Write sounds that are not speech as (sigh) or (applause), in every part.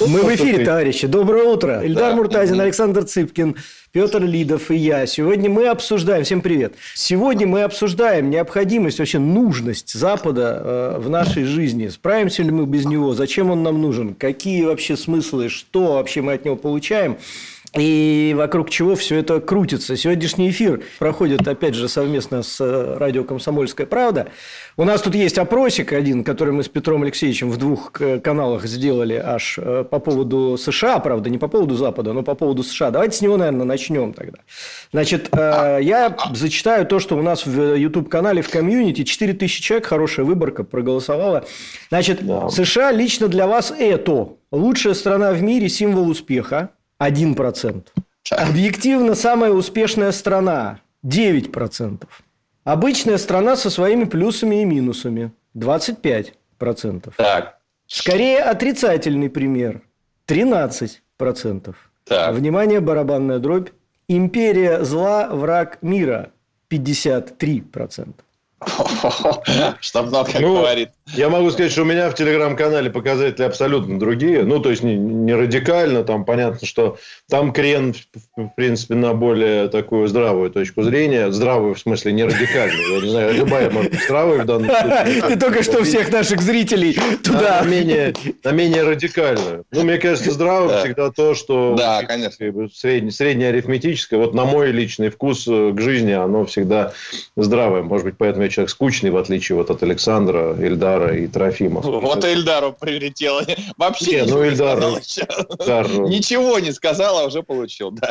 Мы в эфире, товарищи. Доброе утро. Ильдар Муртазин, Александр Цыпкин, Петр Лидов и я. Сегодня мы обсуждаем... Всем привет. Сегодня мы обсуждаем необходимость, вообще нужность Запада э, в нашей жизни. Справимся ли мы без него? Зачем он нам нужен? Какие вообще смыслы? Что вообще мы от него получаем? И вокруг чего все это крутится. Сегодняшний эфир проходит, опять же, совместно с э, радио «Комсомольская правда». У нас тут есть опросик один, который мы с Петром Алексеевичем в двух каналах сделали аж э, по поводу США, правда, не по поводу Запада, но по поводу США. Давайте с него, наверное, начнем тогда. Значит, э, я зачитаю то, что у нас в YouTube-канале в комьюнити 4000 человек, хорошая выборка, проголосовала. Значит, США лично для вас это лучшая страна в мире, символ успеха. 1%. Объективно самая успешная страна 9%. Обычная страна со своими плюсами и минусами 25%. Так. Скорее отрицательный пример 13%. Так. Внимание, барабанная дробь. Империя зла, враг мира 53%. Что много Ну, говорит. Я могу сказать, что у меня в телеграм-канале показатели абсолютно другие. Ну, то есть, не, не радикально. Там понятно, что там крен, в принципе, на более такую здравую точку зрения. Здравую, в смысле, не радикальную. Я не знаю, любая может быть здравая в данном случае. Ты только что всех наших зрителей туда... на менее, на менее радикальную. Ну, мне кажется, здравым Да. всегда то, что Да, конечно. средне- среднее арифметическое. Вот на мой личный вкус э, к жизни, оно всегда здравое. Может быть, поэтому я человек скучный, в отличие вот от Александра, Ильдара и Трофима. Вот Эльдару прилетело. (laughs) Вообще Не, ничего ну, не Эльдар, сказал еще. Ильдар, (laughs) Ничего не сказал, а уже получил. Да.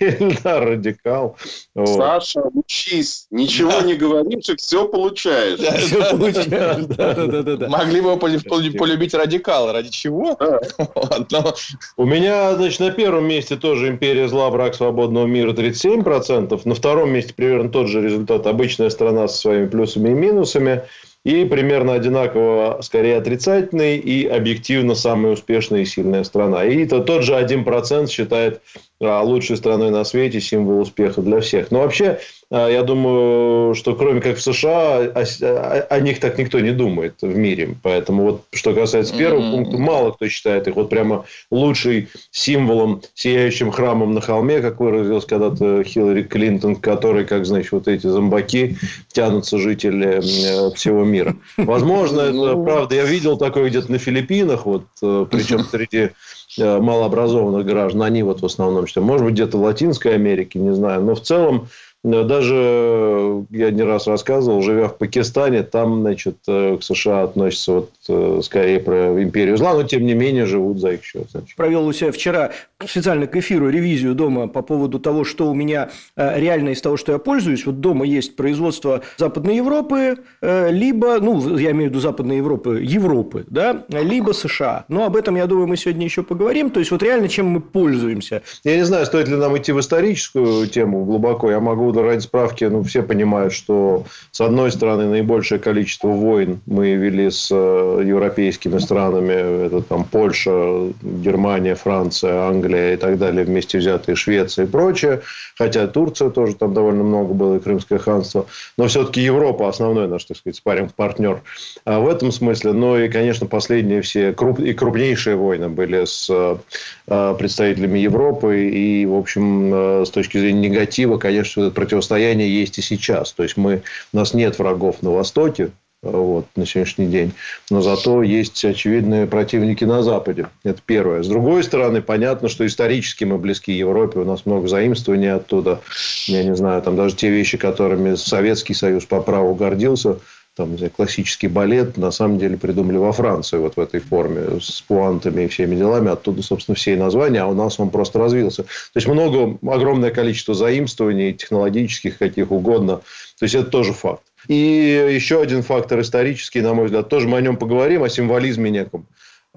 Ильдар радикал. Вот. Саша, учись. Ничего не говоришь, и все получаешь. Всё получается. Да, да, да, да, да. Могли бы его полю- полю- полюбить радикала. Ради чего? Да. Вот, но- У меня, значит, на первом месте тоже «Империя зла. Враг свободного мира» 37%. На втором месте примерно тот же результат. Обычная страна со своими плюсами и минусами. И примерно одинаково, скорее, отрицательный и объективно самая успешная и сильная страна. И то, тот же 1% считает лучшей страной на свете, символ успеха для всех. Но вообще, а, я думаю, что кроме как в США, о, о- о них так никто не думает в мире. Поэтому вот что касается первого Мгм. пункта, мало кто считает их вот прямо лучший символом, сияющим храмом на холме, как выразилась когда-то Хиллари Клинтон, к которой, как значит, вот эти зомбаки тянутся жители э, всего мира. Возможно, это правда. Я видел такое где-то на Филиппинах, вот, э, причем среди э, малообразованных граждан, они вот в основном, что, может быть, где-то в Латинской Америке, не знаю, но в целом э, даже э, я не раз рассказывал, живя в Пакистане, там, значит, э, к США относятся вот э, скорее про империю зла, но тем не менее живут за их счет. значит. провел у себя вчера специально к эфиру ревизию дома по поводу того, что у меня реально из того, что я пользуюсь. Вот дома есть производство Западной Европы, либо, ну, я имею в виду Западной Европы, Европы, да, либо США. Но об этом, я думаю, мы сегодня еще поговорим. То есть, вот реально, чем мы пользуемся. Я не знаю, стоит ли нам идти в историческую тему глубоко. Я могу ради справки, ну, все понимают, что, с одной стороны, наибольшее количество войн мы вели с э, европейскими странами. Это там Польша, Германия, Франция, Англия и так далее, вместе взятые, Швеция и прочее. Хотя Турция тоже там довольно много было, и Крымское ханство. Но все-таки Европа основной наш, так сказать, спарринг-партнер а в этом смысле. Ну и, конечно, последние все круп... и крупнейшие войны были с э, представителями Европы. И, в общем, э, с точки зрения негатива, конечно, это противостояние есть и сейчас. То есть, мы... у нас нет врагов на Востоке, э, вот, на сегодняшний день. Но зато есть очевидные противники на Западе. Это первое. С другой стороны, понятно, что исторически мы близки Европе. У нас много заимствований оттуда. Я не знаю, там даже те вещи, которыми Советский Союз по праву гордился, там, не знаю, классический балет, на самом деле придумали во Франции вот в этой форме с пуантами и всеми делами. Оттуда, собственно, все и названия, а у нас он просто развился. То есть, много, огромное количество заимствований, технологических, каких угодно. То есть, это тоже факт. И еще один фактор исторический, на мой взгляд, тоже мы о нем поговорим, о символизме неком.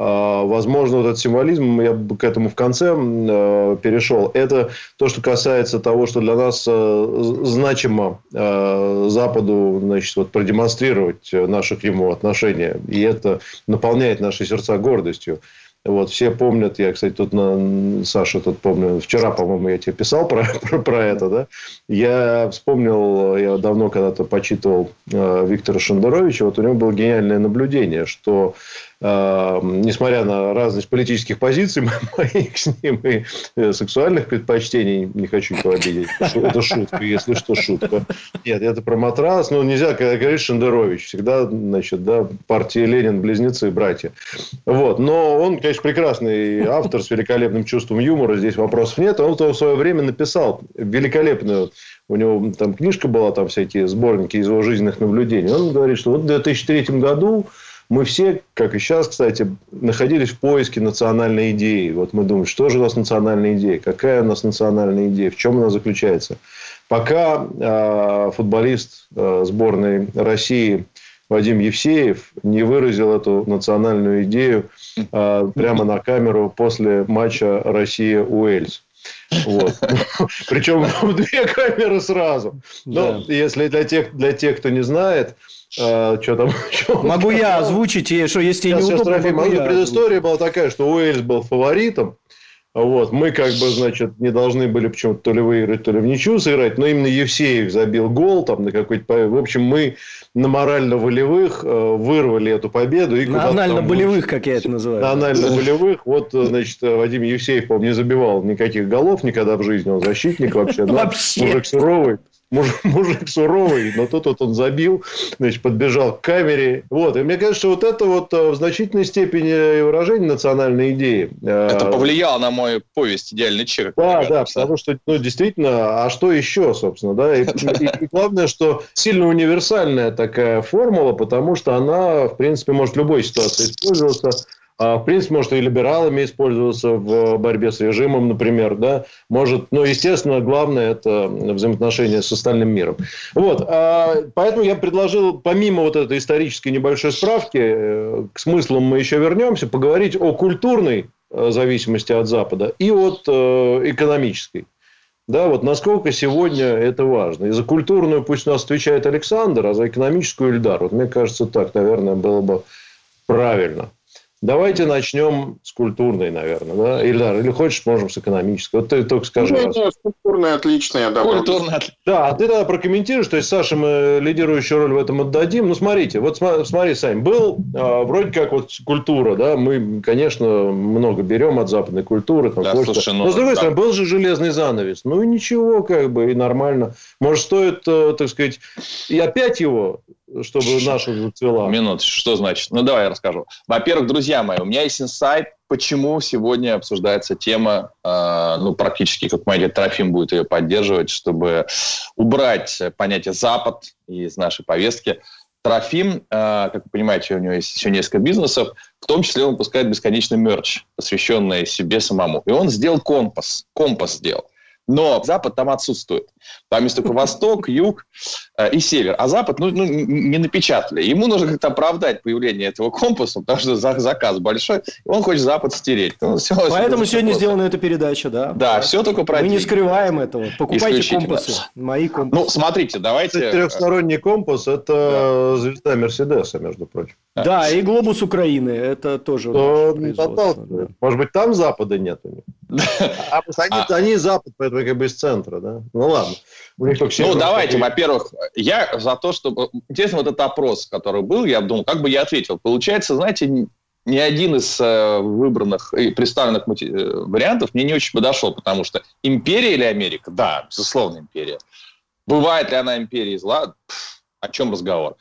А, возможно, вот этот символизм, я бы к этому в конце э, перешел, это то, что касается того, что для нас э, значимо э, Западу значит, вот, продемонстрировать наши к нему отношения. И это наполняет наши сердца гордостью. Вот, все помнят, я, кстати, тут на Саша тут помню, вчера, по-моему, я тебе писал про, (laughs) про, про это, да. Я вспомнил, я давно когда-то почитывал э, Виктора Шендеровича, вот у него было гениальное наблюдение, что несмотря на разность политических позиций (laughs) моих с ним и э, сексуальных предпочтений, не хочу никого обидеть, это шутка, если что, шутка. Нет, это про матрас, но нельзя, когда говоришь Шендерович, всегда, значит, да, партия Ленин, близнецы, братья. Вот, но он, конечно, прекрасный автор с великолепным чувством юмора, здесь вопросов нет, он в свое время написал великолепную у него там книжка была, там всякие сборники из его жизненных наблюдений. Он говорит, что вот в 2003 году мы все, как и сейчас, кстати, находились в поиске национальной идеи. Вот мы думаем, что же у нас национальная идея, какая у нас национальная идея, в чем она заключается. Пока э, футболист э, сборной России Вадим Евсеев не выразил эту национальную идею э, прямо на камеру после матча Россия-Уэльс. Вот. Причем две камеры сразу. Но да. если для тех, для тех, кто не знает, а, что там? (laughs) Что могу я озвучить, и что если сейчас, могу я Предыстория была такая, что Уэльс был фаворитом. Вот. Мы как бы, значит, не должны были почему-то то ли выиграть, то ли в ничью сыграть. Но именно Евсеев забил гол там на какой-то... В общем, мы на морально-волевых э, вырвали эту победу. И на анально-болевых, как я это называю. На анально-болевых. Вот, э, значит, Вадим Евсеев, по не забивал никаких голов никогда в жизни. Он защитник вообще. (laughs) Вообще. Мужик суровый мужик, (laughs) мужик суровый, но тут вот он забил, значит, подбежал к камере. Вот. И мне кажется, вот это вот э, в значительной степени выражение национальной идеи. Это повлияло на мою повесть «Идеальный человек». Да, да, потому что, ну, действительно, а что еще, собственно, да? И, (laughs) и, и главное, что сильно универсальная такая формула, потому что она, в принципе, может в любой ситуации использоваться в принципе, может и либералами использоваться в борьбе с режимом, например, да, может, но, естественно, главное это взаимоотношения с остальным миром. Вот, а, поэтому я предложил, помимо вот этой исторической небольшой справки, э, к смыслам мы еще вернемся, поговорить о культурной э, зависимости от Запада и от э, экономической. Да, вот насколько сегодня это важно. И за культурную пусть у нас отвечает Александр, а за экономическую Ильдар. Вот мне кажется, так, наверное, было бы правильно. Давайте начнем с культурной, наверное, да? Ильдар, или хочешь, можем с экономической. Вот ты только скажи. Ну, нет, культурная отличная, да. Культурная. Да, а ты тогда прокомментируешь, то есть Саше мы лидирующую роль в этом отдадим. Ну, смотрите, вот смотри, Сань, был а, вроде как вот культура, да, мы, конечно, много берем от западной культуры. Там, да, слушай, ну, Но, с другой да. стороны, был же железный занавес. Ну, и ничего, как бы, и нормально. Может, стоит, э, так сказать, и опять его чтобы наша зацвела. Минут, что значит? Ну, давай я расскажу. Во-первых, друзья мои, у меня есть инсайт, почему сегодня обсуждается тема, э, ну, практически, как моя Трофим будет ее поддерживать, чтобы убрать понятие «Запад» из нашей повестки. Трофим, э, как вы понимаете, у него есть еще несколько бизнесов, в том числе он выпускает бесконечный мерч, посвященный себе самому. И он сделал компас, компас сделал. Но Запад там отсутствует. Там есть только Восток, (laughs) Юг э, и Север. А Запад ну, ну, не напечатали. Ему нужно как-то оправдать появление этого компаса, потому что заказ большой. Он хочет Запад стереть. Ну, все, Поэтому все сегодня сделана эта передача, да? Да, да. все только про Мы не скрываем этого. Покупайте компасы. Мои компасы. Ну, смотрите, давайте... Это трехсторонний компас – это да. звезда Мерседеса, между прочим. Да, и глобус Украины. Это тоже То, да. Может быть, там Запада нет у них? (laughs) А они, а... они Запад, поэтому как бы из центра, да? Ну ладно. У них ну давайте, такие... во-первых, я за то, чтобы... Интересно, вот этот опрос, который был, я думал, как бы я ответил. Получается, знаете, ни один из э, выбранных и представленных э, вариантов мне не очень подошел, потому что империя или Америка? Да, безусловно, империя. Бывает ли она империей зла? Пфф, о чем разговор?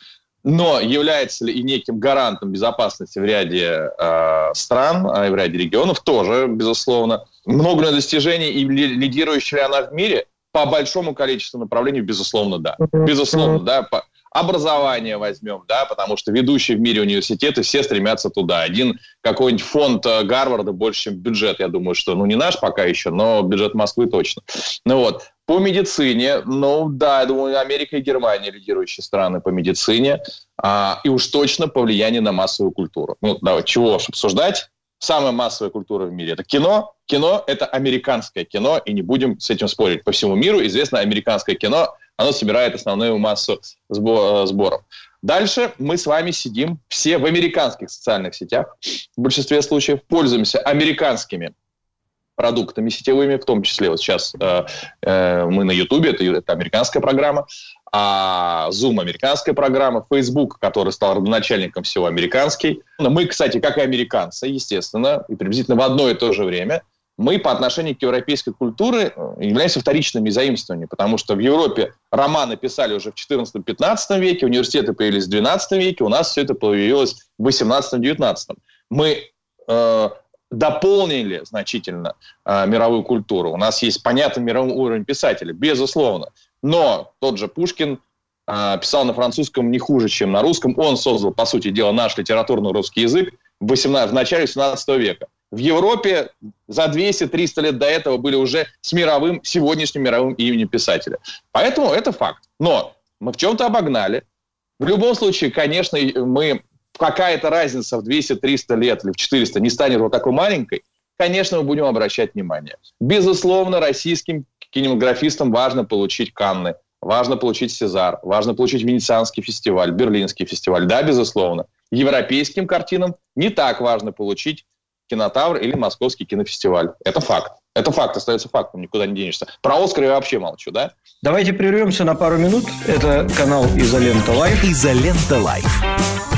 Но является ли и неким гарантом безопасности в ряде э, стран, э, в ряде регионов, тоже, безусловно. Много ли достижений и лидирующая ли она в мире? По большому количеству направлений, безусловно, да. Безусловно, да. По, образование возьмем, да, потому что ведущие в мире университеты все стремятся туда. Один какой-нибудь фонд э, Гарварда больше, чем бюджет, я думаю, что, ну, не наш пока еще, но бюджет Москвы точно. Ну вот, По медицине, ну да, я думаю, Америка и Германия лидирующие страны по медицине. А, и уж точно по влиянию на массовую культуру. Ну, давай, чего уж обсуждать. Самая массовая культура в мире – это кино. Кино – это американское кино, и не будем с этим спорить. По всему миру известно американское кино, оно собирает основную массу сборов. Дальше мы с вами сидим все в американских социальных сетях, в большинстве случаев, пользуемся американскими продуктами сетевыми, в том числе вот сейчас э, э, мы на Ютубе, это, это американская программа, а Zoom американская программа, Facebook, который стал родоначальником всего американский. Мы, кстати, как и американцы, естественно, и приблизительно в одно и то же время, мы по отношению к европейской культуре э, являемся вторичными заимствованиями, потому что в Европе романы писали уже в 14-15 веке, университеты появились в 12 веке, у нас все это появилось в 18-19. Мы э, дополнили значительно э, мировую культуру. У нас есть понятный мировой уровень писателей, безусловно. Но тот же Пушкин э, писал на французском не хуже, чем на русском. Он создал, по сути дела, наш литературный русский язык в, 18, в начале 17 века. В Европе за 200-300 лет до этого были уже с мировым, сегодняшним мировым именем писателя. Поэтому это факт. Но мы в чем-то обогнали. В любом случае, конечно, мы какая-то разница в 200-300 лет или в 400 не станет вот такой маленькой, конечно, мы будем обращать внимание. Безусловно, российским кинематографистам важно получить Канны, важно получить Сезар, важно получить Венецианский фестиваль, Берлинский фестиваль. Да, безусловно. Европейским картинам не так важно получить кинотавр или Московский кинофестиваль. Это факт. Это факт, остается фактом, никуда не денешься. Про Оскар я вообще молчу, да? Давайте прервемся на пару минут. Это канал Изолента Live. Изолента Live.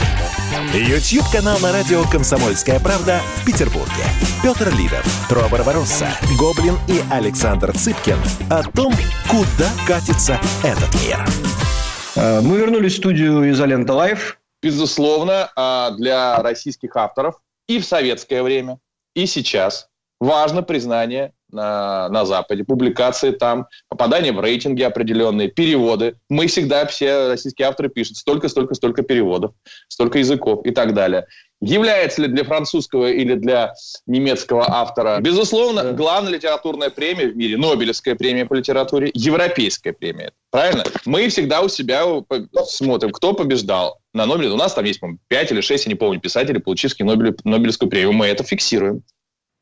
YouTube-канал на радио «Комсомольская правда» в Петербурге. Петр Лидов, Тро Барбаросса, Гоблин и Александр Цыпкин о том, куда катится этот мир. А, мы вернулись в студию «Изолента Лайф». Безусловно, а, для российских авторов и в советское время, и сейчас важно признание на, на Западе, публикации там, попадание в рейтинги определенные, переводы. Мы всегда, все российские авторы пишут столько, столько, столько переводов, столько языков и так далее. Является ли для французского или для немецкого автора? Безусловно, да. главная литературная премия в мире, Нобелевская премия по литературе, европейская премия. Правильно? Мы всегда у себя смотрим, кто побеждал на Нобеле. У нас там есть, по-моему, 5 или 6, я не помню, писателей, получивших Нобель, Нобелевскую премию. Мы это фиксируем.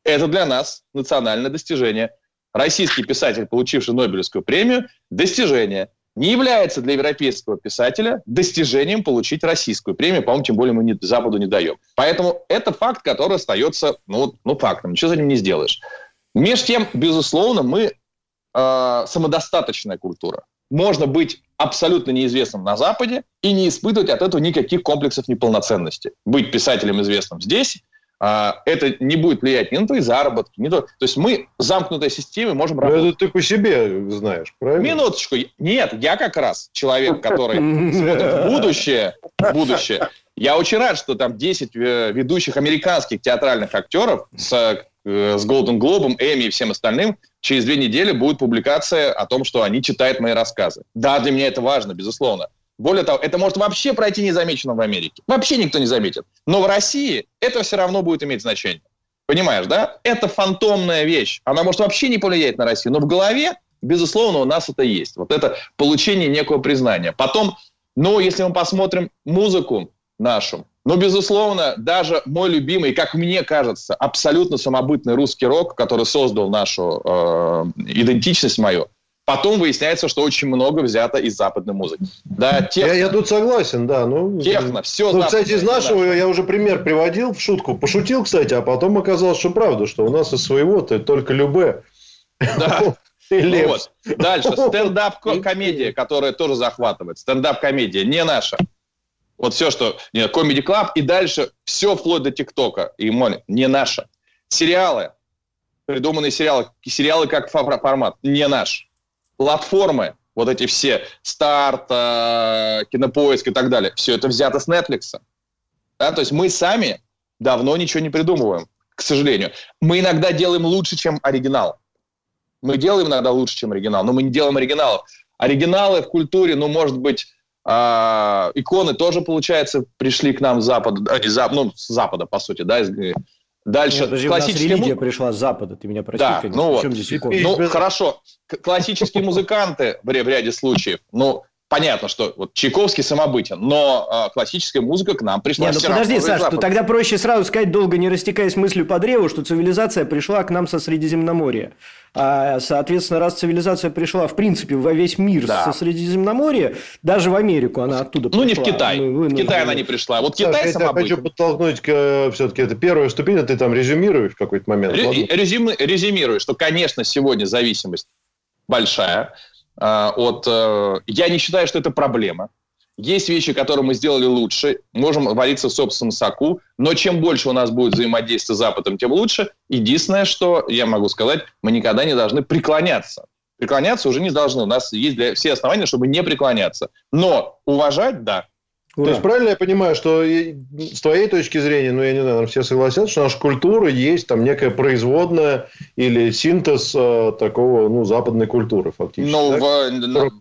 Это для нас национальное достижение. Российский писатель, получивший Нобелевскую премию, достижение. Не является для европейского писателя достижением получить российскую премию, по-моему, тем более мы не, Западу не даем. Поэтому это факт, который остается ну, ну, фактом, ничего с этим не сделаешь. Между тем, безусловно, мы э, самодостаточная культура. Можно быть абсолютно неизвестным на Западе и не испытывать от этого никаких комплексов неполноценности. Быть писателем известным здесь это не будет влиять ни на твои заработки, ни на... То есть мы замкнутой системе можем Но работать. это ты по себе знаешь, правильно? Минуточку. Нет, я как раз человек, который в будущее, будущее. Я очень рад, что там 10 э, ведущих американских театральных актеров с, э, с Golden Globe, Эми и всем остальным через две недели будет публикация о том, что они читают мои рассказы. Да, для меня это важно, безусловно. Более того, это может вообще пройти незамеченным в Америке. Вообще никто не заметит. Но в России это все равно будет иметь значение. Понимаешь, да? Это фантомная вещь. Она может вообще не повлиять на Россию. Но в голове, безусловно, у нас это есть. Вот это получение некого признания. Потом, ну, если мы посмотрим музыку нашу, ну, безусловно, даже мой любимый, как мне кажется, абсолютно самобытный русский рок, который создал нашу э, идентичность мою, Потом выясняется, что очень много взято из западной музыки. Да, техно. Я, я тут согласен, да. Ну, техно, все. Ну, кстати, из нашего да. я уже пример приводил в шутку. Пошутил, кстати, а потом оказалось, что правда, что у нас из своего-то только любе. Да. (laughs) Ну вот. Дальше. Стендап-комедия, (laughs) которая тоже захватывает. Стендап-комедия не наша. Вот все, что... Нет, Comedy Club и дальше все вплоть до ТикТока. И не наша. Сериалы. Придуманные сериалы. Сериалы как формат. Не наш платформы, вот эти все, старт, э, кинопоиск и так далее, все это взято с Netflix. Да? То есть мы сами давно ничего не придумываем, к сожалению. Мы иногда делаем лучше, чем оригинал. Мы делаем иногда лучше, чем оригинал, но мы не делаем оригиналов. Оригиналы в культуре, ну, может быть, э, иконы тоже, получается, пришли к нам с запада, э, зап, ну, с запада, по сути, да, из, Дальше Нет, классическая религия му... пришла с Запада, ты меня прости, да, конечно. Ну, вот. здесь икона? Ну, хорошо. Классические музыканты в ряде случаев, ну, понятно, что вот Чайковский самобытен, но э, классическая музыка к нам пришла. Нет, ну подожди, Саш, то тогда проще сразу сказать, долго не растекаясь мыслью по древу, что цивилизация пришла к нам со Средиземноморья. А, соответственно, раз цивилизация пришла, в принципе, во весь мир да. со Средиземноморья, даже в Америку она оттуда пришла. Ну, не в Китай. Мы в Китай она не пришла. Вот Саша, Китай самобытен. Я хочу подтолкнуть к, все-таки, это первая ступень, а ты там резюмируешь в какой-то момент. Ре- резюми, резюмирую, что, конечно, сегодня зависимость большая от... Э, я не считаю, что это проблема. Есть вещи, которые мы сделали лучше, можем вариться в собственном соку, но чем больше у нас будет взаимодействия с Западом, тем лучше. Единственное, что я могу сказать, мы никогда не должны преклоняться. Преклоняться уже не должны. У нас есть для, все основания, чтобы не преклоняться. Но уважать – да. Ура. То есть правильно я понимаю, что с твоей точки зрения, ну я не знаю, все согласятся, что наша культура есть там некая производная или синтез э, такого, ну, западной культуры фактически. Ну,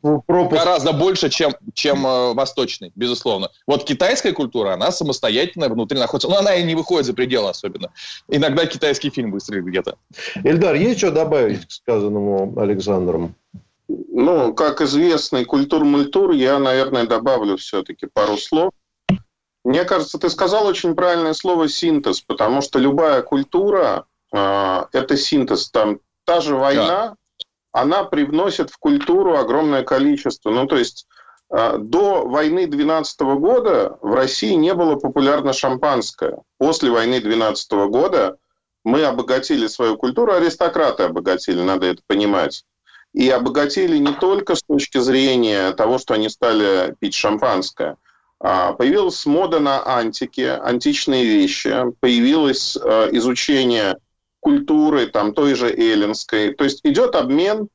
в, Пропуск... гораздо больше, чем, чем э, восточной, безусловно. Вот китайская культура, она самостоятельная внутри находится, но она и не выходит за пределы особенно. Иногда китайский фильм выстрелит где-то. Эльдар, есть что добавить к сказанному Александром? Ну, как известный культур-мультур, я, наверное, добавлю все-таки пару слов. Мне кажется, ты сказал очень правильное слово «синтез», потому что любая культура э, – это синтез. Там та же война, да. она привносит в культуру огромное количество. Ну, то есть э, до войны 12 года в России не было популярно шампанское. После войны 12 года мы обогатили свою культуру, аристократы обогатили, надо это понимать и обогатили не только с точки зрения того, что они стали пить шампанское. А, появилась мода на антики, античные вещи, появилось э, изучение культуры, там, той же эллинской. То есть идет обмен,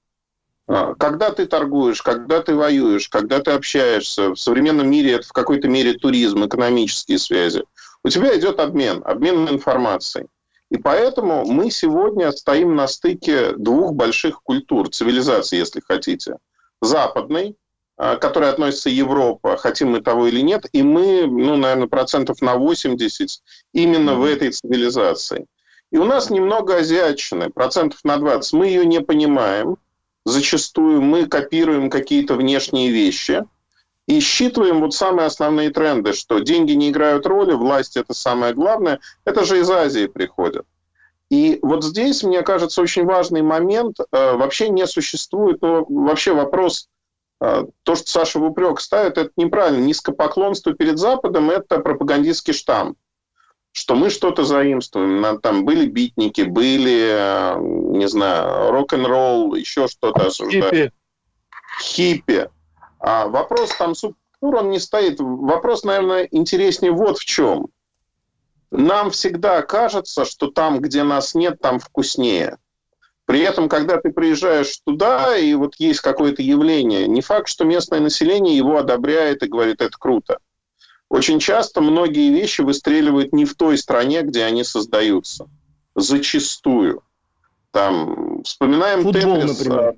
а, когда ты торгуешь, когда ты воюешь, когда ты общаешься. В современном мире это в какой-то мере туризм, экономические связи. У тебя идет обмен, обмен информацией. И поэтому мы сегодня стоим на стыке двух больших культур, цивилизаций, если хотите. Западной, а, к которой относится Европа, хотим мы того или нет, и мы, ну, наверное, процентов на 80 именно в этой цивилизации. И у нас немного азиатчины, процентов на 20. Мы ее не понимаем. Зачастую мы копируем какие-то внешние вещи и считываем вот самые основные тренды, что деньги не играют роли, власть это самое главное. Это же из Азии приходят. И вот здесь, мне кажется, очень важный момент. Э, вообще не существует, ну, вообще вопрос, э, то, что Саша в упрек ставит, это неправильно. Низкопоклонство перед Западом – это пропагандистский штамп что мы что-то заимствуем. Там были битники, были, э, не знаю, рок-н-ролл, еще что-то. Хиппи. Хиппи. А вопрос там субкультур, он не стоит. Вопрос, наверное, интереснее вот в чем. Нам всегда кажется, что там, где нас нет, там вкуснее. При этом, когда ты приезжаешь туда, и вот есть какое-то явление, не факт, что местное население его одобряет и говорит, это круто. Очень часто многие вещи выстреливают не в той стране, где они создаются. Зачастую. Там, вспоминаем футбол, Тетрис. Например.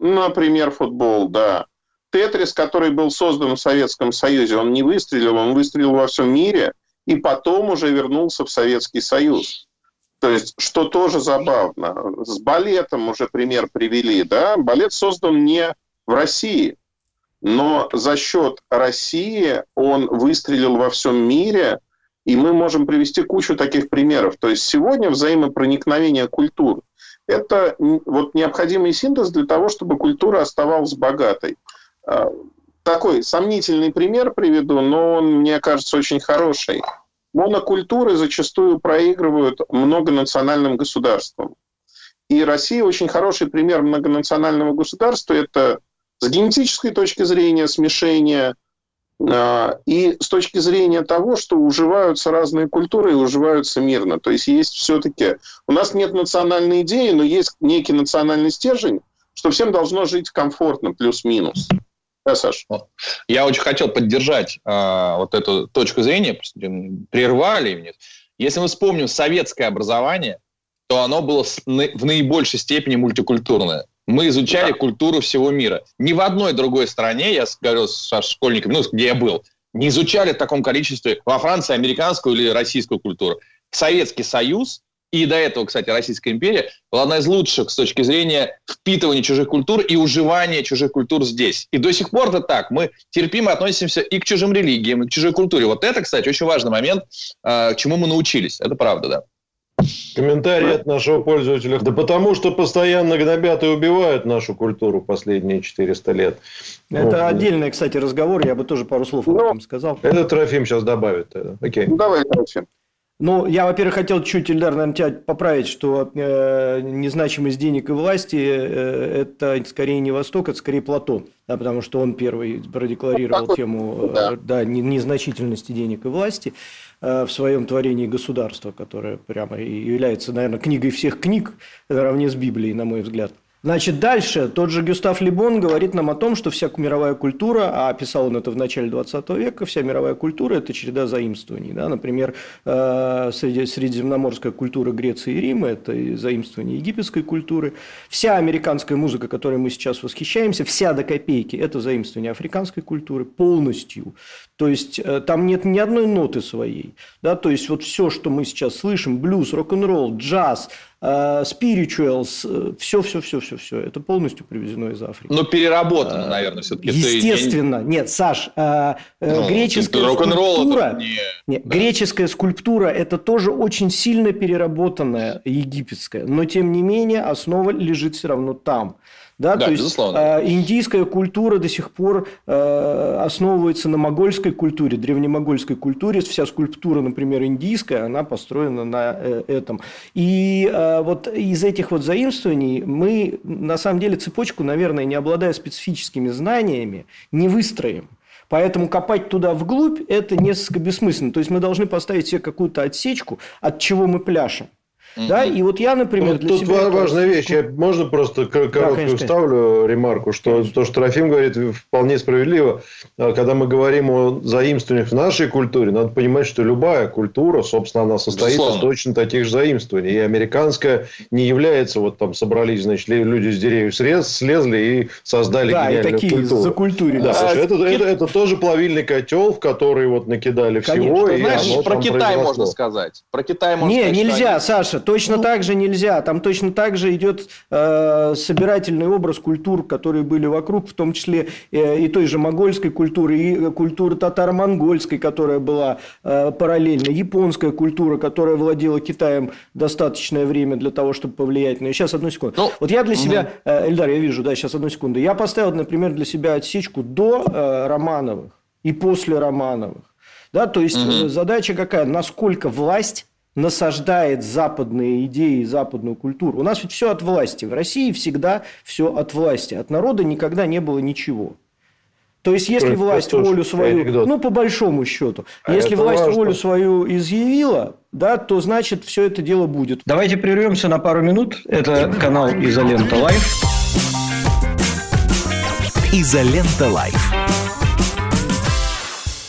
Например, футбол, да. Тетрис, который был создан в Советском Союзе, он не выстрелил, он выстрелил во всем мире, и потом уже вернулся в Советский Союз. То есть, что тоже забавно, с балетом уже пример привели, да, балет создан не в России, но за счет России он выстрелил во всем мире, и мы можем привести кучу таких примеров. То есть сегодня взаимопроникновение культур это вот необходимый синтез для того, чтобы культура оставалась богатой. А, такой сомнительный пример приведу, но он, мне кажется, очень хороший. Монокультуры зачастую проигрывают многонациональным государствам. И Россия очень хороший пример многонационального государства. Это с генетической точки зрения смешение а, и с точки зрения того, что уживаются разные культуры и уживаются мирно. То есть есть все-таки... У нас нет национальной идеи, но есть некий национальный стержень, что всем должно жить комфортно, плюс-минус. Да, Саш? Я очень хотел поддержать э, вот эту точку зрения, прервали мне. Если мы вспомним советское образование, то оно было в наибольшей степени мультикультурное. Мы изучали да. культуру всего мира. Ни в одной другой стране, я говорю с школьниками, ну, где я был, не изучали в таком количестве во Франции американскую или российскую культуру. Советский Союз и до этого, кстати, Российская империя была одна из лучших с точки зрения впитывания чужих культур и уживания чужих культур здесь. И до сих пор это так. Мы терпимо относимся и к чужим религиям, и к чужой культуре. Вот это, кстати, очень важный момент, а, чему мы научились. Это правда, да. Комментарий от нашего пользователя. Да потому что постоянно гнобят и убивают нашу культуру последние 400 лет. Это вот. отдельный, кстати, разговор. Я бы тоже пару слов об этом сказал. Это Трофим сейчас добавит. Окей. Ну, давай, Трофим. Ну, я, во-первых, хотел чуть, Ильдар, наверное, тебя поправить, что э, незначимость денег и власти э, это скорее не Восток, это скорее Платон, да, потому что он первый продекларировал вот тему да. Э, да, незначительности денег и власти э, в своем творении государства, которое прямо и является, наверное, книгой всех книг наравне с Библией, на мой взгляд. Значит, дальше тот же Гюстав Либон говорит нам о том, что вся мировая культура, а описал он это в начале 20 века, вся мировая культура – это череда заимствований. Да? Например, э, средиземноморская культура Греции и Рима – это заимствование египетской культуры. Вся американская музыка, которой мы сейчас восхищаемся, вся до копейки – это заимствование африканской культуры полностью. То есть, э, там нет ни одной ноты своей. Да? То есть, вот все, что мы сейчас слышим – блюз, рок-н-ролл, джаз – Э, spirituals, э, все, все, все, все, все, это полностью привезено из Африки. Но переработано, а, наверное, все-таки. Естественно, ты... нет, Саш, а, ну, греческая скульптура, не... Нет, да. греческая скульптура это тоже очень сильно переработанная египетская, но тем не менее основа лежит все равно там. Да, да, то есть э, индийская культура до сих пор э, основывается на могольской культуре, древнемогольской культуре. Вся скульптура, например, индийская, она построена на э, этом. И вот из этих вот заимствований мы, на самом деле, цепочку, наверное, не обладая специфическими знаниями, не выстроим. Поэтому копать туда вглубь – это несколько бессмысленно. То есть мы должны поставить себе какую-то отсечку, от чего мы пляшем. Mm-hmm. Да, и вот я, например, вот для тут себя... важная это... вещь. Я, можно просто короткую да, вставлю ремарку, что конечно. то, что Трофим говорит, вполне справедливо. А когда мы говорим о заимствованиях в нашей культуре, надо понимать, что любая культура, собственно, она состоит Безусловно. из точно таких же заимствований. И американская не является, вот там собрались, значит, люди с деревьев срез, слезли и создали да, гениальную и такие культуру. За культуре. Да, а, это, это, это тоже плавильный котел, в который вот накидали Конечно. всего. Знаешь, про Китай произошло. можно сказать. Про Китай можно не, сказать. Не, нельзя, Саша. Точно ну, так же нельзя. Там точно так же идет э, собирательный образ культур, которые были вокруг, в том числе э, и той же могольской культуры, и культуры татаро-монгольской, которая была э, параллельно, японская культура, которая владела Китаем достаточное время для того, чтобы повлиять на нее. Сейчас, одну секунду. Ну, вот я для себя, э, Эльдар, я вижу, да, сейчас одну секунду. Я поставил, например, для себя отсечку до э, Романовых и после Романовых. Да, то есть угу. задача какая? Насколько власть насаждает западные идеи, западную культуру. У нас ведь все от власти. В России всегда все от власти. От народа никогда не было ничего. То есть, если это власть волю свою, анекдот. ну, по большому счету, а если власть важно. волю свою изъявила, да, то значит, все это дело будет. Давайте прервемся на пару минут. Это канал Изолента Live. Изолента Live.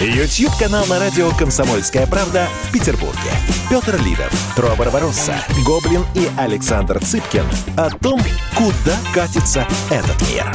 YouTube-канал на радио «Комсомольская правда» в Петербурге. Петр Лидов, Тро Барбаросса, Гоблин и Александр Цыпкин о том, куда катится этот мир.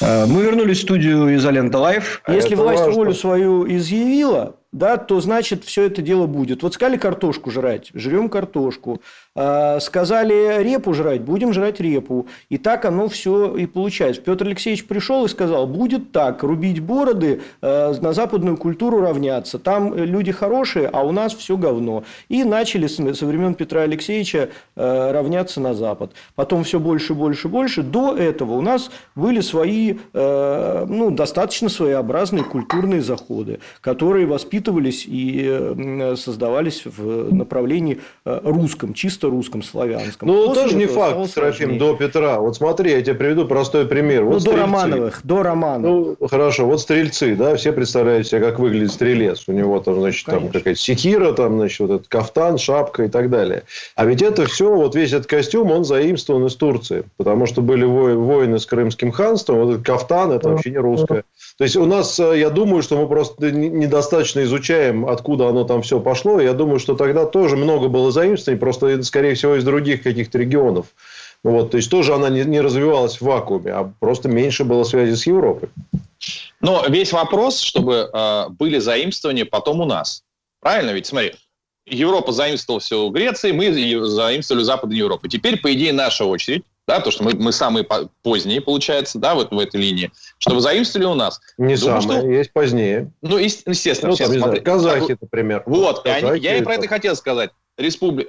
Э, Мы вернулись в студию «Изолента Live». А Если это власть важно. волю свою изъявила, да, то значит все это дело будет. Вот сказали картошку жрать, жрем картошку. А, Сказали репу жрать, будем жрать репу. И так оно все и получается. Петр Алексеевич пришел и сказал, будет так, рубить бороды, э, на западную культуру равняться. Там люди хорошие, а у нас все говно. И начали со времен Петра Алексеевича э, равняться на Запад. Потом все больше, больше, больше. До этого у нас были свои, э, ну, достаточно своеобразные культурные заходы, которые воспитывались и создавались в направлении русском, чисто русском, славянском. Ну, После тоже не факт, сложнее. до Петра. Вот смотри, я тебе приведу простой пример. Ну, Вот до стрельцы. Романовых, до Романовых. Ну, хорошо, вот стрельцы, да, все представляют себе, как выглядит стрелец. У него там, значит, там какая-то секира, там, значит, вот этот кафтан, шапка и так далее. А ведь это все, вот весь этот костюм, он заимствован из Турции. Потому что были во- войны с Крымским ханством, вот этот кафтан, это вообще не русское. То есть, у нас, э, я думаю, что мы просто не- недостаточно изучаем, откуда оно там все пошло. Я думаю, что тогда тоже много было заимствований, просто, скорее всего, из других каких-то регионов. Вот, то есть, тоже она не, не развивалась в вакууме, а просто меньше было связи с Европой. Но весь вопрос, чтобы э, были заимствования потом у нас. Правильно ведь? Смотри, Европа заимствовала все у Греции, мы заимствовали Западную Европу. Теперь, по идее, наша очередь, да, то, что мы, мы самые по- поздние, получается, да, вот в этой линии, чтобы заимствовали у нас. Не Думаю, самое, что- есть позднее. Ну, ес- естественно, Ну, там, смотри. казахи, например. Вот, и они- Казахи я и про это- это хотел сказать. Республи...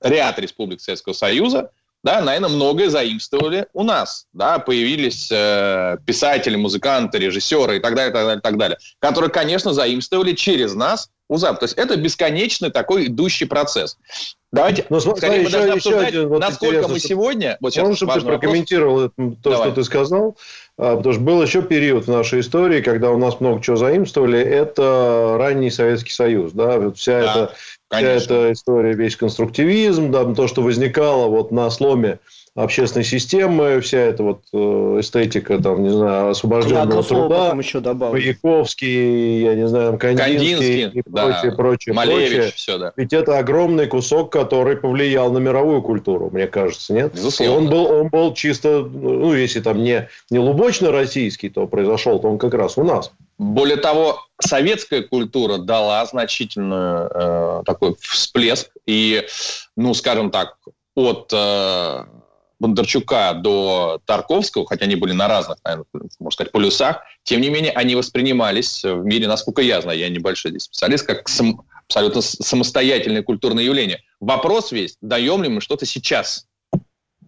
Ряд республик Советского Союза, да, наверное, многое заимствовали у нас. Да, появились э, писатели, музыканты, режиссеры и так далее, так далее, так далее, которые, конечно, заимствовали через нас у Запада. То есть это бесконечный такой идущий процесс. Давайте, Ну, скорее, смотри, мы еще- еще один вот насколько мы сегодня... Вот Можно, чтобы ты вопрос. прокомментировал то, Давай. что ты сказал? А, Потому что был еще период в нашей истории, когда у нас много чего заимствовали. Это ранний Советский Союз. Да? Вот вся, Да, эта, вся эта история, весь конструктивизм, да, то, что возникало вот на сломе общественной системы, вся эта вот э, эстетика, там, не знаю, освобожденного труда. потом еще добавлю. Маяковский, я не знаю, Кандинский, Кандинский, и да, прочее, прочее, Малевич, прочее. все, да. Ведь это огромный кусок, который повлиял на мировую культуру, мне кажется, нет? Безусловно. И он был, он был чисто, ну, если там не, не лубочно российский, то произошел, то он как раз у нас. Более того, советская культура дала значительную э, такой всплеск. И, ну, скажем так, от э, Бондарчука до Тарковского, хотя они были на разных, наверное, можно сказать, полюсах, тем не менее, они воспринимались в мире, насколько я знаю, я небольшой здесь специалист, как сам- абсолютно самостоятельное культурное явление. Вопрос весь, даем ли мы что-то сейчас?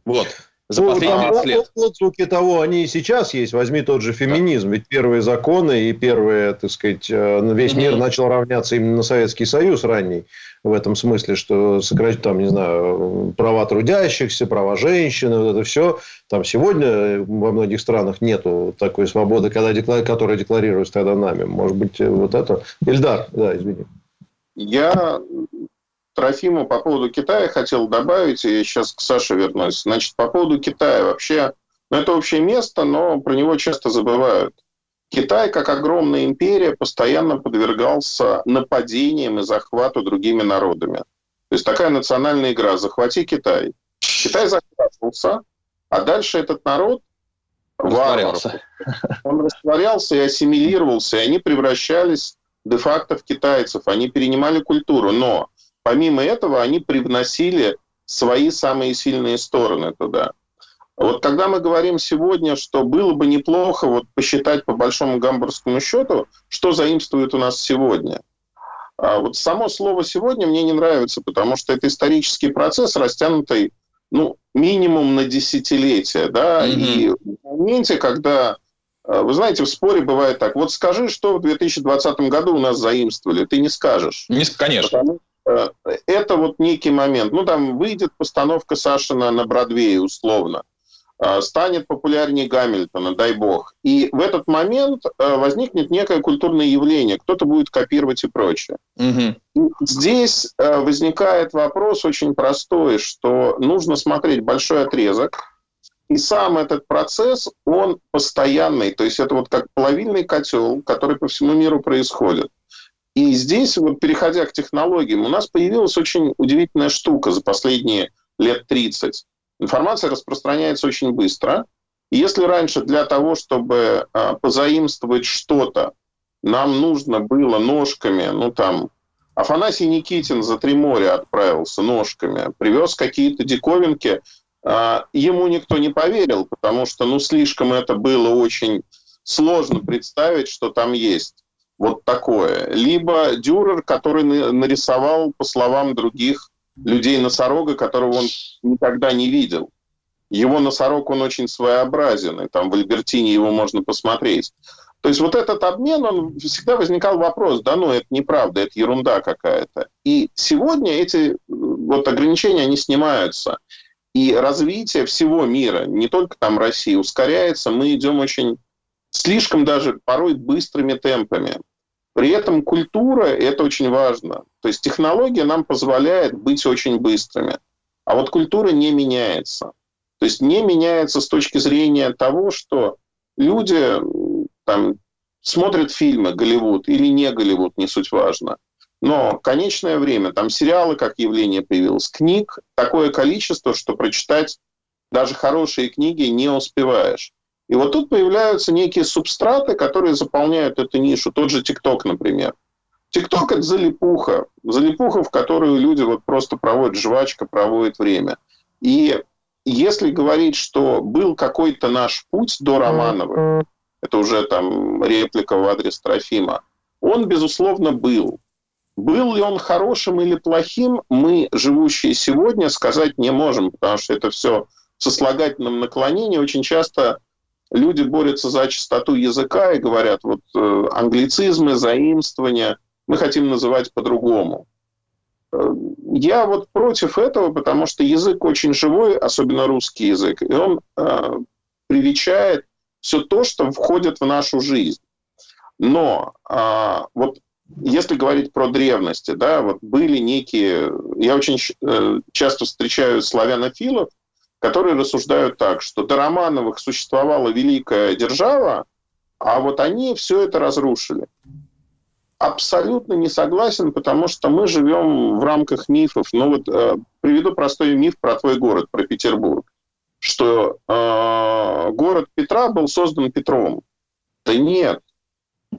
Вот. За Ну, последние там 30 лет. от- отзвуки того, они и сейчас есть. Возьми тот же феминизм. Ведь первые законы и первые, так сказать, э, весь мир Мгм. начал равняться именно на Советский Союз ранний. В этом смысле, что сократить там, не знаю, права трудящихся, права женщин, вот это все. Там сегодня во многих странах нету такой свободы, когда которая декларируется тогда нами. Может быть, э, вот это... Ильдар, да, извини. Я Трофиму по поводу Китая хотел добавить, и сейчас к Саше вернусь. Значит, по поводу Китая вообще, ну, это общее место, но про него часто забывают. Китай, как огромная империя, постоянно подвергался нападениям и захвату другими народами. То есть такая национальная игра «Захвати Китай». Китай захватывался, а дальше этот народ Растворялся. он растворялся и ассимилировался, и они превращались де-факто в китайцев, они перенимали культуру, но помимо этого они привносили свои самые сильные стороны туда. Вот когда мы говорим сегодня, что было бы неплохо вот посчитать по большому гамбургскому счету, что заимствует у нас сегодня. А вот само слово «сегодня» мне не нравится, потому что это исторический процесс, растянутый ну, минимум на десятилетия. Да? Мгм. И в моменте, когда э, вы знаете, в споре бывает так. Вот скажи, что в 2020 году у нас заимствовали. Ты не скажешь. Не Конечно. Потому это вот некий момент. Ну, там выйдет постановка Сашина на Бродвее, условно. А, Станет популярнее Гамильтона, дай бог. И в этот момент э, возникнет некое культурное явление. Кто-то будет копировать и прочее. Мгм. Здесь э, возникает вопрос очень простой, что нужно смотреть большой отрезок И сам этот процесс, он постоянный. То есть это вот как плавильный котел, который по всему миру происходит. И здесь, вот переходя к технологиям, у нас появилась очень удивительная штука за последние лет 30. Информация распространяется очень быстро. Если раньше для того, чтобы а, позаимствовать что-то, нам нужно было ножками, ну там, Афанасий Никитин за три моря отправился ножками, привез какие-то диковинки, а, ему никто не поверил, потому что, ну, слишком это было очень сложно представить, что там есть вот такое. Либо Дюрер, который нарисовал, по словам других людей, носорога, которого он никогда не видел. Его носорог, он очень своеобразен, и там в Альбертине его можно посмотреть. То есть вот этот обмен, он всегда возникал вопрос, да ну это неправда, это ерунда какая-то. И сегодня эти вот ограничения, они снимаются. И развитие всего мира, не только там России, ускоряется. Мы идем очень слишком даже порой быстрыми темпами. При этом культура – это очень важно. То есть технология нам позволяет быть очень быстрыми. А вот культура не меняется. То есть не меняется с точки зрения того, что люди там, смотрят фильмы Голливуд или не Голливуд, не суть важно – но конечное время, там сериалы как явление появилось, книг такое количество, что прочитать даже хорошие книги не успеваешь. И вот тут появляются некие субстраты, которые заполняют эту нишу. Тот же ТикТок, например. ТикТок – это залипуха. Залипуха, в которую люди вот просто проводят жвачка, проводят время. И если говорить, что был какой-то наш путь до Романова, это уже там реплика в адрес Трофима, он, безусловно, был. Был ли он хорошим или плохим, мы, живущие сегодня, сказать не можем, потому что это все в сослагательном наклонении. Очень часто люди борются за чистоту языка и говорят, вот э, англицизмы, заимствования, мы хотим называть по-другому. Э, я вот против этого, потому что язык очень живой, особенно русский язык, и он э, привечает все то, что входит в нашу жизнь. Но э, вот если говорить про древности, да, вот были некие... Я очень э, часто встречаю славянофилов, которые рассуждают так, что до Романовых существовала великая держава, а вот они все это разрушили. Абсолютно не согласен, потому что мы живем в рамках мифов. Ну вот э, приведу простой миф про твой город, про Петербург, что э, город Петра был создан Петром. Да нет,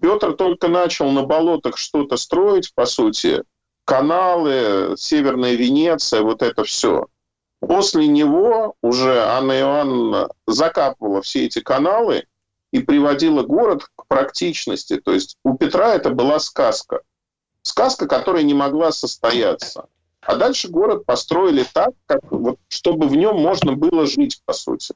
Петр только начал на болотах что-то строить, по сути, каналы, Северная Венеция, вот это все. После него уже Анна Иоанновна закапывала все эти каналы и приводила город к практичности. То есть у Петра это была сказка. Сказка, которая не могла состояться. А дальше город построили так, как, вот, чтобы в нем можно было жить, по сути.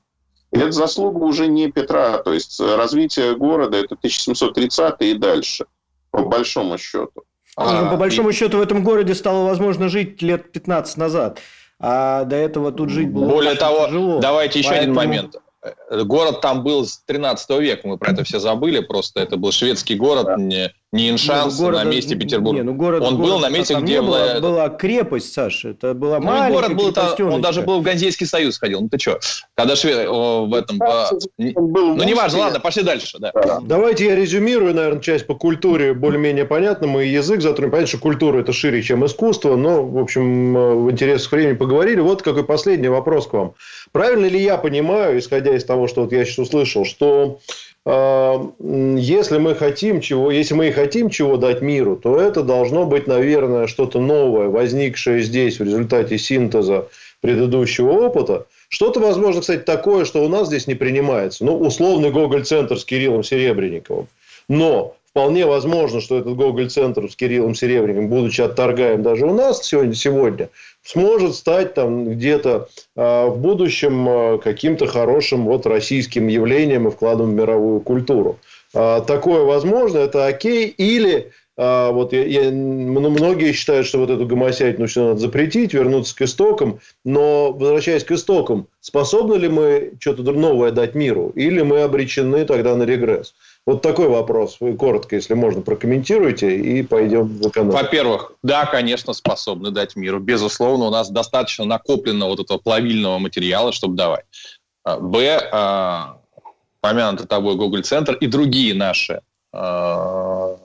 И это заслуга уже не Петра, то есть э, развитие города это 1730 и дальше, по большому счету. А, ну, по большому и... счету в этом городе стало возможно жить лет 15 назад. А до этого тут жить было Более того, тяжело. давайте еще Поэтому... один момент. Э, город там был с 13 века, мы про это все забыли, просто это был шведский город, да. не, не Иншанс, ну, на месте Петербурга. Не, ну, город, он город, был на месте, где... была, была крепость, Саша, это была ну, маленькая город был, Он даже был в Ганзейский союз ходил, ну ты что? Когда швед... в этом... По... Ну, неважно, ладно, пошли дальше. Да. Давайте я резюмирую, наверное, часть по культуре более-менее понятно. Мы язык затронем. Понятно, что культура – это шире, чем искусство, но, в общем, э, в интересах времени поговорили. Вот какой последний вопрос к вам. Правильно ли я понимаю, исходя из того, что вот я сейчас услышал, что э, если мы хотим чего, если мы и хотим чего дать миру, то это должно быть, наверное, что-то новое, возникшее здесь в результате синтеза предыдущего опыта. Что-то, возможно, кстати, такое, что у нас здесь не принимается. Ну, условный Гоголь-центр с Кириллом Серебренниковым. Но вполне возможно, что этот Гоголь-центр с Кириллом Серебренниковым, будучи отторгаем даже у нас сегодня, сегодня сможет стать там где-то э, в будущем э, каким-то хорошим вот российским явлением и вкладом в мировую культуру. Э, такое возможно, это окей. Или вот я, я, ну, многие считают, что вот эту гомосятину все надо запретить, вернуться к истокам. Но, возвращаясь к истокам, способны ли мы что-то новое дать миру? Или мы обречены тогда на регресс? Вот такой вопрос. Вы коротко, если можно, прокомментируйте и пойдем в экономику. Во-первых, да, конечно, способны дать миру. Безусловно, у нас достаточно накоплено вот этого плавильного материала, чтобы давать. А, Б, а, помянутый тобой Google Центр и другие наши а,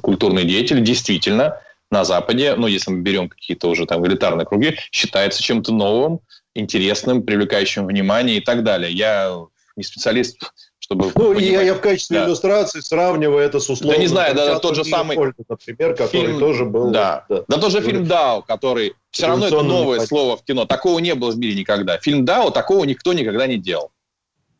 культурные деятели действительно на Западе, ну, если мы берем какие-то уже там элитарные круги, считается чем-то новым, интересным, привлекающим внимание и так далее. Я не специалист, чтобы Ну, понимать. я, я в качестве Да. иллюстрации сравниваю это с условным... Да не знаю, да, тот же самый Холта, например, который фильм- тоже был... Да. Да тот же фильм «Дау», который... Все равно это новое слово в кино. Такого не было в мире никогда. Фильм «Дау» такого никто никогда не делал.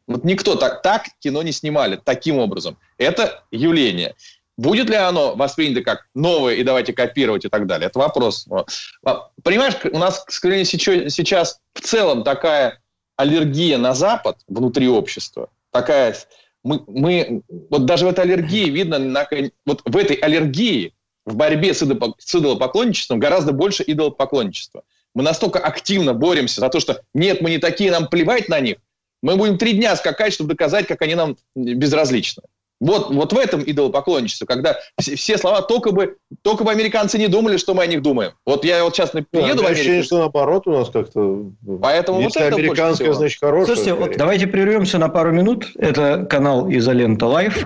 Вот никто так, так кино не снимали, таким образом. Это явление. Будет ли оно воспринято как новое и давайте копировать и так далее? Это вопрос. А, Понимаешь, у нас, к сожалению, сейчас в целом такая аллергия на Запад внутри общества. Такая... Мы, мы, вот даже в этой аллергии видно, на- вот в этой аллергии, в борьбе с, идолопо- с идолопоклонничеством гораздо больше идолопоклонничества. Мы настолько активно боремся за то, что нет, мы не такие, нам плевать на них. Мы будем три дня скакать, чтобы доказать, как они нам безразличны. Вот, вот в этом идолопоклонничество, когда все, все слова только бы, только бы американцы не думали, что мы о них думаем. Вот я вот сейчас Да, приеду у в меня ощущение, Америку. что наоборот у нас как-то... Поэтому вот Если это больше американское, значит, хорошее. Слушайте, вот давайте прервемся на пару минут. Это канал Изолента Live.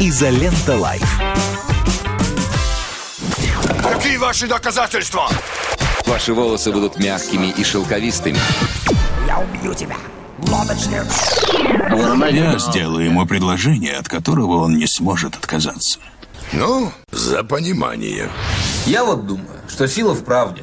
Изолента Live. Какие ваши доказательства? Ваши волосы будут мягкими и шелковистыми. Я убью тебя. Я сделаю ему предложение, от которого он не сможет отказаться. Ну, за понимание. Я вот думаю, что сила в правде.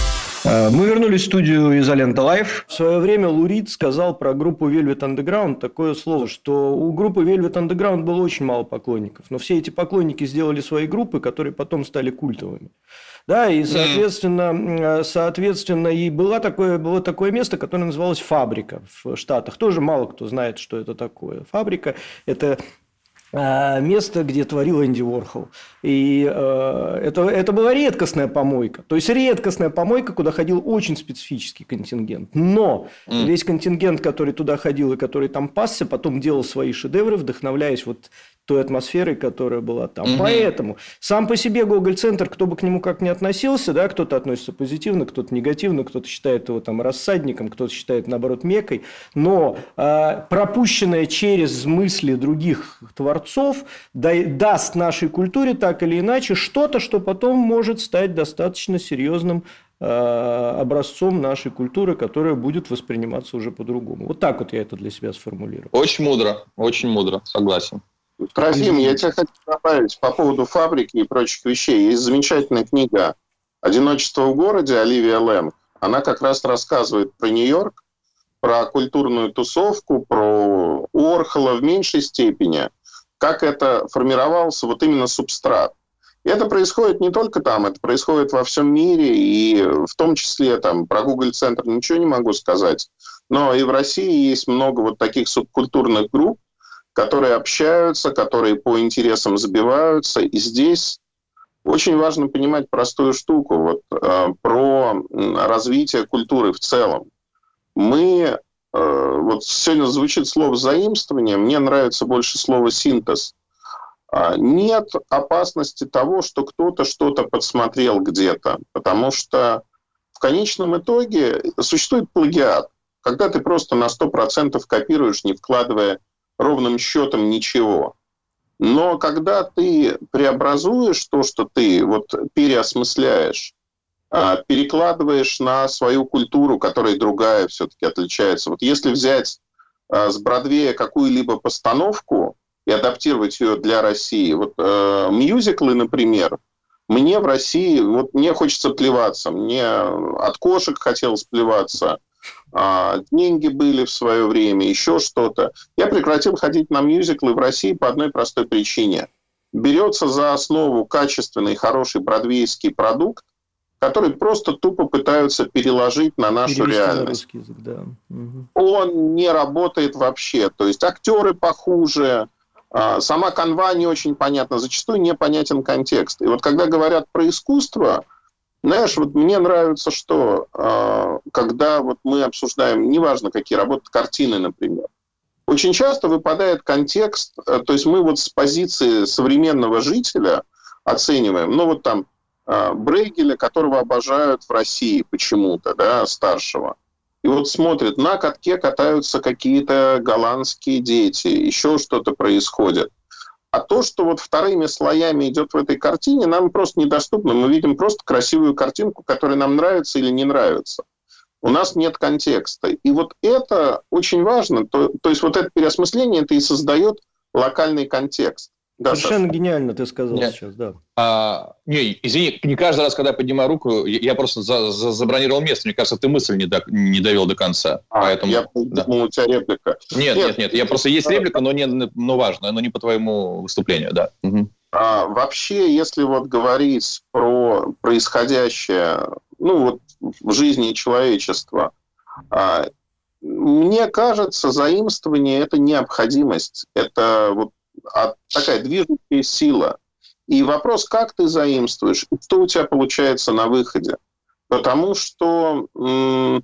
Э, Мы вернулись в студию Изолента Live. В свое время Лу Рид сказал про группу Velvet Underground такое слово, что у группы Velvet Underground было очень мало поклонников, но все эти поклонники сделали свои группы, которые потом стали культовыми. Да, и, соответственно, э, соответственно, и было такое, было такое место, которое называлось «Фабрика» в Штатах. Тоже мало кто знает, что это такое. «Фабрика» – это место, где творил Энди Уорхол. И э, это, это была редкостная помойка. То есть редкостная помойка, куда ходил очень специфический контингент. Но весь контингент, который туда ходил и который там пасся, потом делал свои шедевры, вдохновляясь вот той атмосферой, которая была там. Мгм. Поэтому сам по себе Гоголь-центр, кто бы к нему как ни относился, да, кто-то относится позитивно, кто-то негативно, кто-то считает его там рассадником, кто-то считает, наоборот, мекой, но э, пропущенное через мысли других творцов да- даст нашей культуре так или иначе что-то, что потом может стать достаточно серьезным э, образцом нашей культуры, которая будет восприниматься уже по-другому. Вот так вот я это для себя сформулирую. Очень мудро, очень мудро, согласен. Трофим, я тебя хочу добавить по поводу фабрики и прочих вещей. Есть замечательная книга «Одиночество в городе» Оливия Лэнг. Она как раз рассказывает про Нью-Йорк, про культурную тусовку, про Орхола в меньшей степени, как это формировался вот именно субстрат. И это происходит не только там, это происходит во всем мире, и в том числе там про Google Центр ничего не могу сказать, но и в России есть много вот таких субкультурных групп, которые общаются, которые по интересам забиваются. И здесь очень важно понимать простую штуку вот, э, про развитие культуры в целом. Мы, э, вот сегодня звучит слово заимствование, мне нравится больше слово синтез. А, Нет опасности того, что кто-то что-то подсмотрел где-то, потому что в конечном итоге существует плагиат, когда ты просто на 100% копируешь, не вкладывая ровным счетом ничего. Но когда ты преобразуешь то, что ты вот переосмысляешь, а, перекладываешь на свою культуру, которая другая все-таки отличается. Вот если взять а, с Бродвея какую-либо постановку, и адаптировать ее для России. Вот э, мюзиклы, например, мне в России, вот мне хочется плеваться, мне от кошек хотелось плеваться, деньги были в свое время, еще что-то. Я прекратил ходить на мюзиклы в России по одной простой причине. Берется за основу качественный, хороший бродвейский продукт, который просто тупо пытаются переложить на нашу Перевести реальность. На язык, да. угу. Он не работает вообще. То есть актеры похуже, а, сама канва не очень понятна, зачастую непонятен контекст. И вот когда говорят про искусство, знаешь, вот мне нравится, что а, когда вот мы обсуждаем, неважно какие работы, картины, например, очень часто выпадает контекст, э, то есть мы вот с позиции современного жителя оцениваем, ну вот там а, Брейгеля, которого обожают в России почему-то, да, старшего и вот смотрит, на катке катаются какие-то голландские дети, еще что-то происходит. А то, что вот вторыми слоями идет в этой картине, нам просто недоступно. Мы видим просто красивую картинку, которая нам нравится или не нравится. У нас нет контекста. И вот это очень важно. То, то есть вот это переосмысление, это и создает локальный контекст. Да, Совершенно Саша. гениально ты сказал Нет. сейчас, да. А, не, извини, не каждый раз, когда я поднимаю руку, я просто за, за, забронировал место. Мне кажется, ты мысль не, до, не довел до конца. А, поэтому, я да. думал, у тебя реплика. Нет, нет, нет. нет. Я просто есть реплика, но не, но важно, но не по твоему выступлению, да. Угу. А, вообще, если вот говорить про происходящее, ну вот в жизни человечества, а, мне кажется, заимствование – это необходимость. Это вот а такая движущая сила. И вопрос, как ты заимствуешь, что у тебя получается на выходе. Потому что, ну,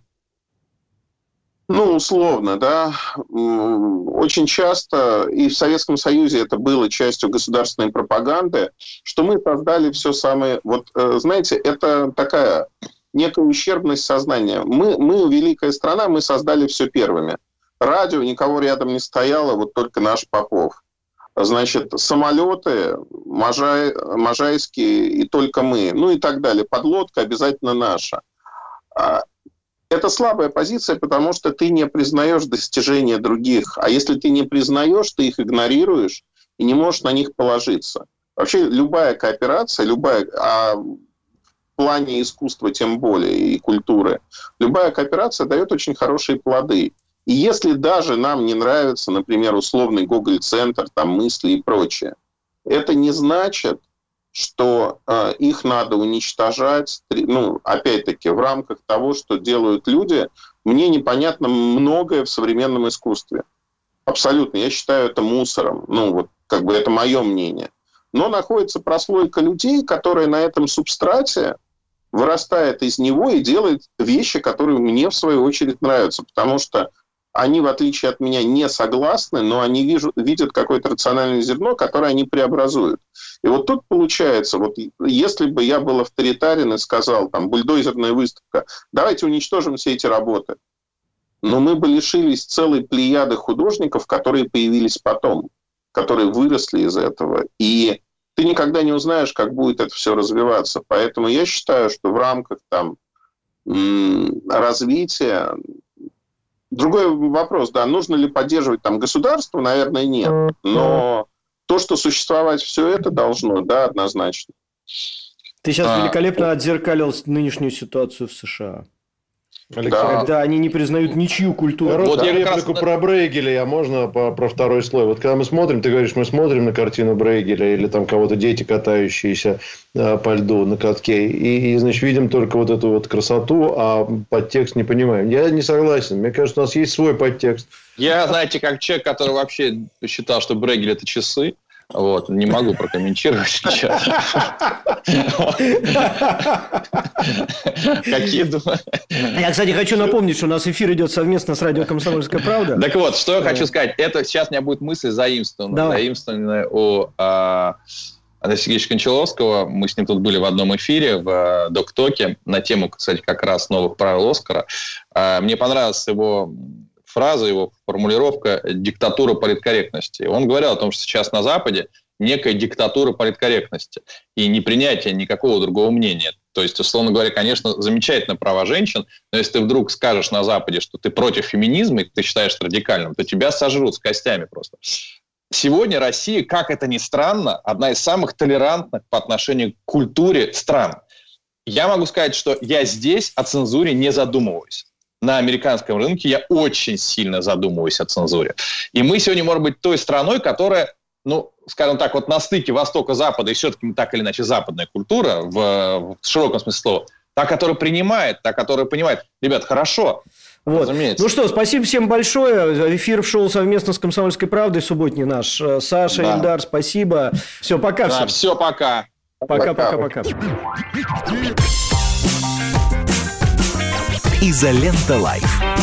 условно, да, очень часто, и в Советском Союзе это было частью государственной пропаганды, что мы создали все самое... Вот, э, знаете, это такая некая ущербность сознания. Мы, мы великая страна, мы создали все первыми. Радио, никого рядом не стояло, вот только наш Попов значит, самолеты, Можай, Можайские и только мы, ну и так далее. Подлодка обязательно наша. А, это слабая позиция, потому что ты не признаешь достижения других. А если ты не признаешь, ты их игнорируешь и не можешь на них положиться. Вообще любая кооперация, любая, а в плане искусства тем более и культуры, любая кооперация дает очень хорошие плоды. И если даже нам не нравится, например, условный Google-центр, там мысли и прочее, это не значит, что э, их надо уничтожать, ну, опять-таки, в рамках того, что делают люди. Мне непонятно многое в современном искусстве. Абсолютно. Я считаю это мусором. Ну, вот, как бы это мое мнение. Но находится прослойка людей, которая на этом субстрате вырастает из него и делает вещи, которые мне, в свою очередь, нравятся. Потому что они, в отличие от меня, не согласны, но они вижу, видят какое-то рациональное зерно, которое они преобразуют. И вот тут получается, вот если бы я был авторитарен и сказал, там, бульдозерная выставка, давайте уничтожим все эти работы, но мы бы лишились целой плеяды художников, которые появились потом, которые выросли из этого. И ты никогда не узнаешь, как будет это все развиваться. Поэтому я считаю, что в рамках там, развития Другой вопрос, да, нужно ли поддерживать там государство, наверное, нет. Но то, что существовать все это должно, да, однозначно. Ты сейчас а, великолепно отзеркалил нынешнюю ситуацию в США. Да. Когда они не признают ничью культуру. Вот да. я реплику раз... про Брейгеля, а можно по, про второй слой? Вот когда мы смотрим, ты говоришь, мы смотрим на картину Брейгеля или там кого-то дети, катающиеся э, по льду на катке, и, и, значит, видим только вот эту вот красоту, а подтекст не понимаем. Я не согласен. Мне кажется, у нас есть свой подтекст. Я, знаете, как человек, который вообще считал, что Брейгель – это часы, вот, не могу прокомментировать сейчас. Какие Я, кстати, хочу напомнить, что у нас эфир идет совместно с радио «Комсомольская правда». Так вот, что я хочу сказать. Это сейчас у меня будет мысль заимствованная. Заимствованная у а, Андрея Сергеевича Кончаловского. Мы с ним тут были в одном эфире в а, Доктоке на тему, кстати, как раз новых правил Оскара. А, мне понравилось его фраза, его формулировка «диктатура политкорректности». Он говорил о том, что сейчас на Западе некая диктатура политкорректности и непринятие никакого другого мнения. То есть, условно говоря, конечно, замечательно права женщин, но если ты вдруг скажешь на Западе, что ты против феминизма и ты считаешь радикальным, то тебя сожрут с костями просто. сегодня Россия, как это ни странно, одна из самых толерантных по отношению к культуре стран. Я могу сказать, что я здесь о цензуре не задумываюсь. На американском рынке я очень сильно задумываюсь о цензуре. И мы сегодня, может быть, той страной, которая, ну, скажем так, вот на стыке Востока-Запада, и все-таки так или иначе западная культура, в, в широком смысле слова, та, которая принимает, та, которая понимает, ребят, хорошо, вот. Разумеется. Ну что, спасибо всем большое. Эфир в шоу совместно с «Комсомольской правдой» субботний наш. Саша, да. Ильдар, спасибо. Все, пока да, всем. Все, пока. Пока-пока-пока. «Изолента Live».